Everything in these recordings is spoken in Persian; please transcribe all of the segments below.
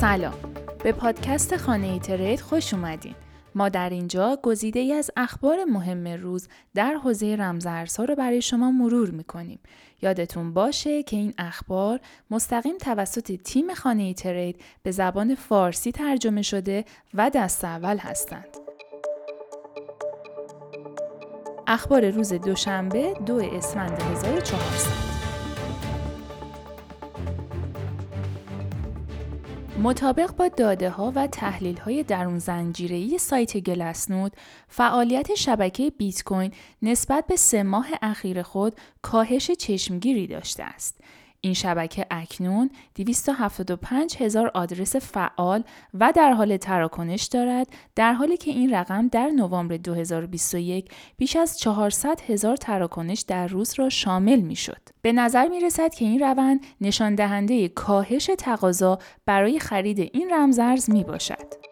سلام. به پادکست خانه ترید خوش اومدین. ما در اینجا گزیده ای از اخبار مهم روز در حوزه رمزارزها رو برای شما مرور می‌کنیم. یادتون باشه که این اخبار مستقیم توسط تیم خانه ترید به زبان فارسی ترجمه شده و دست اول هستند. اخبار روز دوشنبه دو اسفند 1400 مطابق با داده ها و تحلیل های درون زنجیره سایت گلسنود، فعالیت شبکه بیت کوین نسبت به سه ماه اخیر خود کاهش چشمگیری داشته است. این شبکه اکنون 275 هزار آدرس فعال و در حال تراکنش دارد در حالی که این رقم در نوامبر 2021 بیش از 400 هزار تراکنش در روز را شامل می شد. به نظر می رسد که این روند نشان دهنده کاهش تقاضا برای خرید این رمزارز می باشد.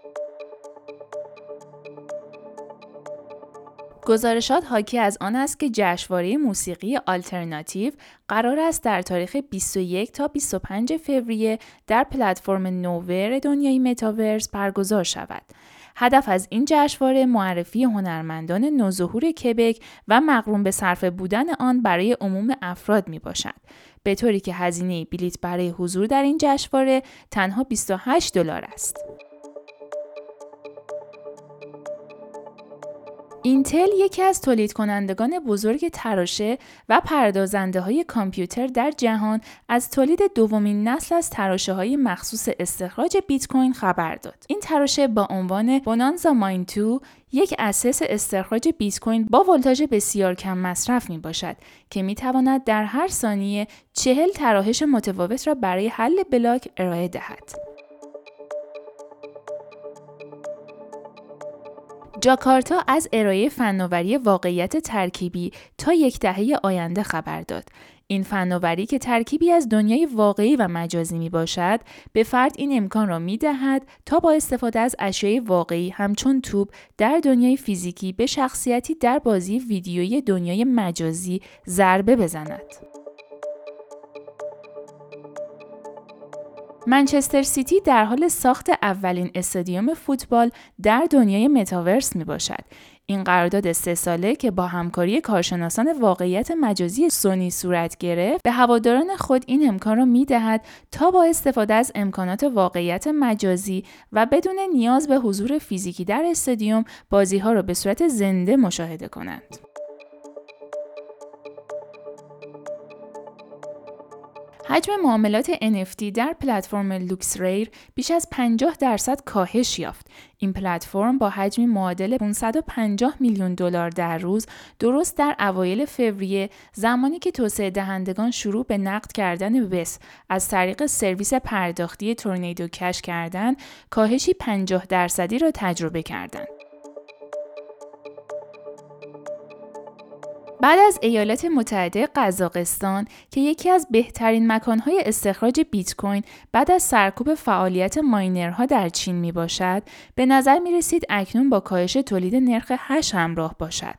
گزارشات حاکی از آن است که جشنواره موسیقی آلترناتیو قرار است در تاریخ 21 تا 25 فوریه در پلتفرم نوور دنیای متاورس برگزار شود. هدف از این جشنواره معرفی هنرمندان نوظهور کبک و مقرون به صرف بودن آن برای عموم افراد می باشد. به طوری که هزینه بلیت برای حضور در این جشنواره تنها 28 دلار است. اینتل یکی از تولید کنندگان بزرگ تراشه و پردازنده های کامپیوتر در جهان از تولید دومین نسل از تراشه های مخصوص استخراج بیت کوین خبر داد. این تراشه با عنوان بونانزا ماین 2 یک اساس استخراج بیت کوین با ولتاژ بسیار کم مصرف می باشد که می تواند در هر ثانیه چهل تراحش متفاوت را برای حل بلاک ارائه دهد. جاکارتا از ارائه فناوری واقعیت ترکیبی تا یک دهه آینده خبر داد. این فناوری که ترکیبی از دنیای واقعی و مجازی می باشد به فرد این امکان را می دهد تا با استفاده از اشیای واقعی همچون توپ در دنیای فیزیکی به شخصیتی در بازی ویدیویی دنیای مجازی ضربه بزند. منچستر سیتی در حال ساخت اولین استادیوم فوتبال در دنیای متاورس می باشد. این قرارداد سه ساله که با همکاری کارشناسان واقعیت مجازی سونی صورت گرفت به هواداران خود این امکان را می دهد تا با استفاده از امکانات واقعیت مجازی و بدون نیاز به حضور فیزیکی در استادیوم بازی ها را به صورت زنده مشاهده کنند. حجم معاملات NFT در پلتفرم لوکس ریر بیش از 50 درصد کاهش یافت. این پلتفرم با حجم معادل 550 میلیون دلار در روز درست در اوایل فوریه زمانی که توسعه دهندگان شروع به نقد کردن وس از طریق سرویس پرداختی Tornado Cash کردن کاهشی 50 درصدی را تجربه کردند. بعد از ایالات متحده قزاقستان که یکی از بهترین مکانهای استخراج بیت کوین بعد از سرکوب فعالیت ماینرها در چین می باشد، به نظر می رسید اکنون با کاهش تولید نرخ هش همراه باشد.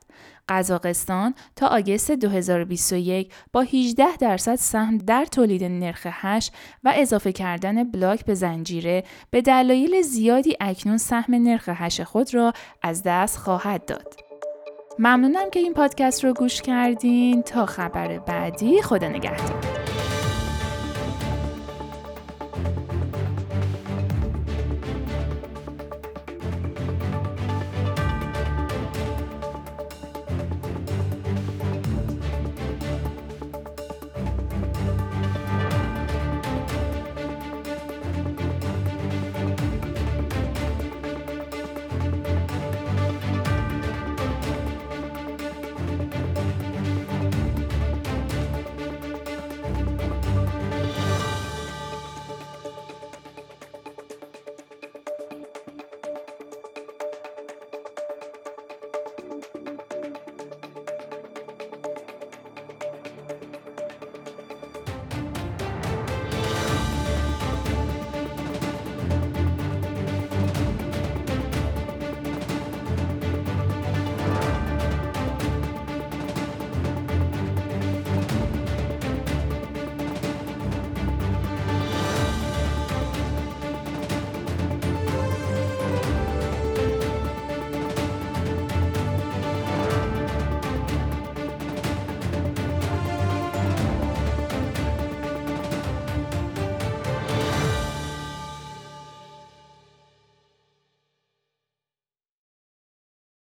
قزاقستان تا August 2021 با 18 درصد سهم در تولید نرخ هش و اضافه کردن بلاک به زنجیره به دلایل زیادی اکنون سهم نرخ هش خود را از دست خواهد داد. ممنونم که این پادکست رو گوش کردین. تا خبر بعدی خدا نگهدار.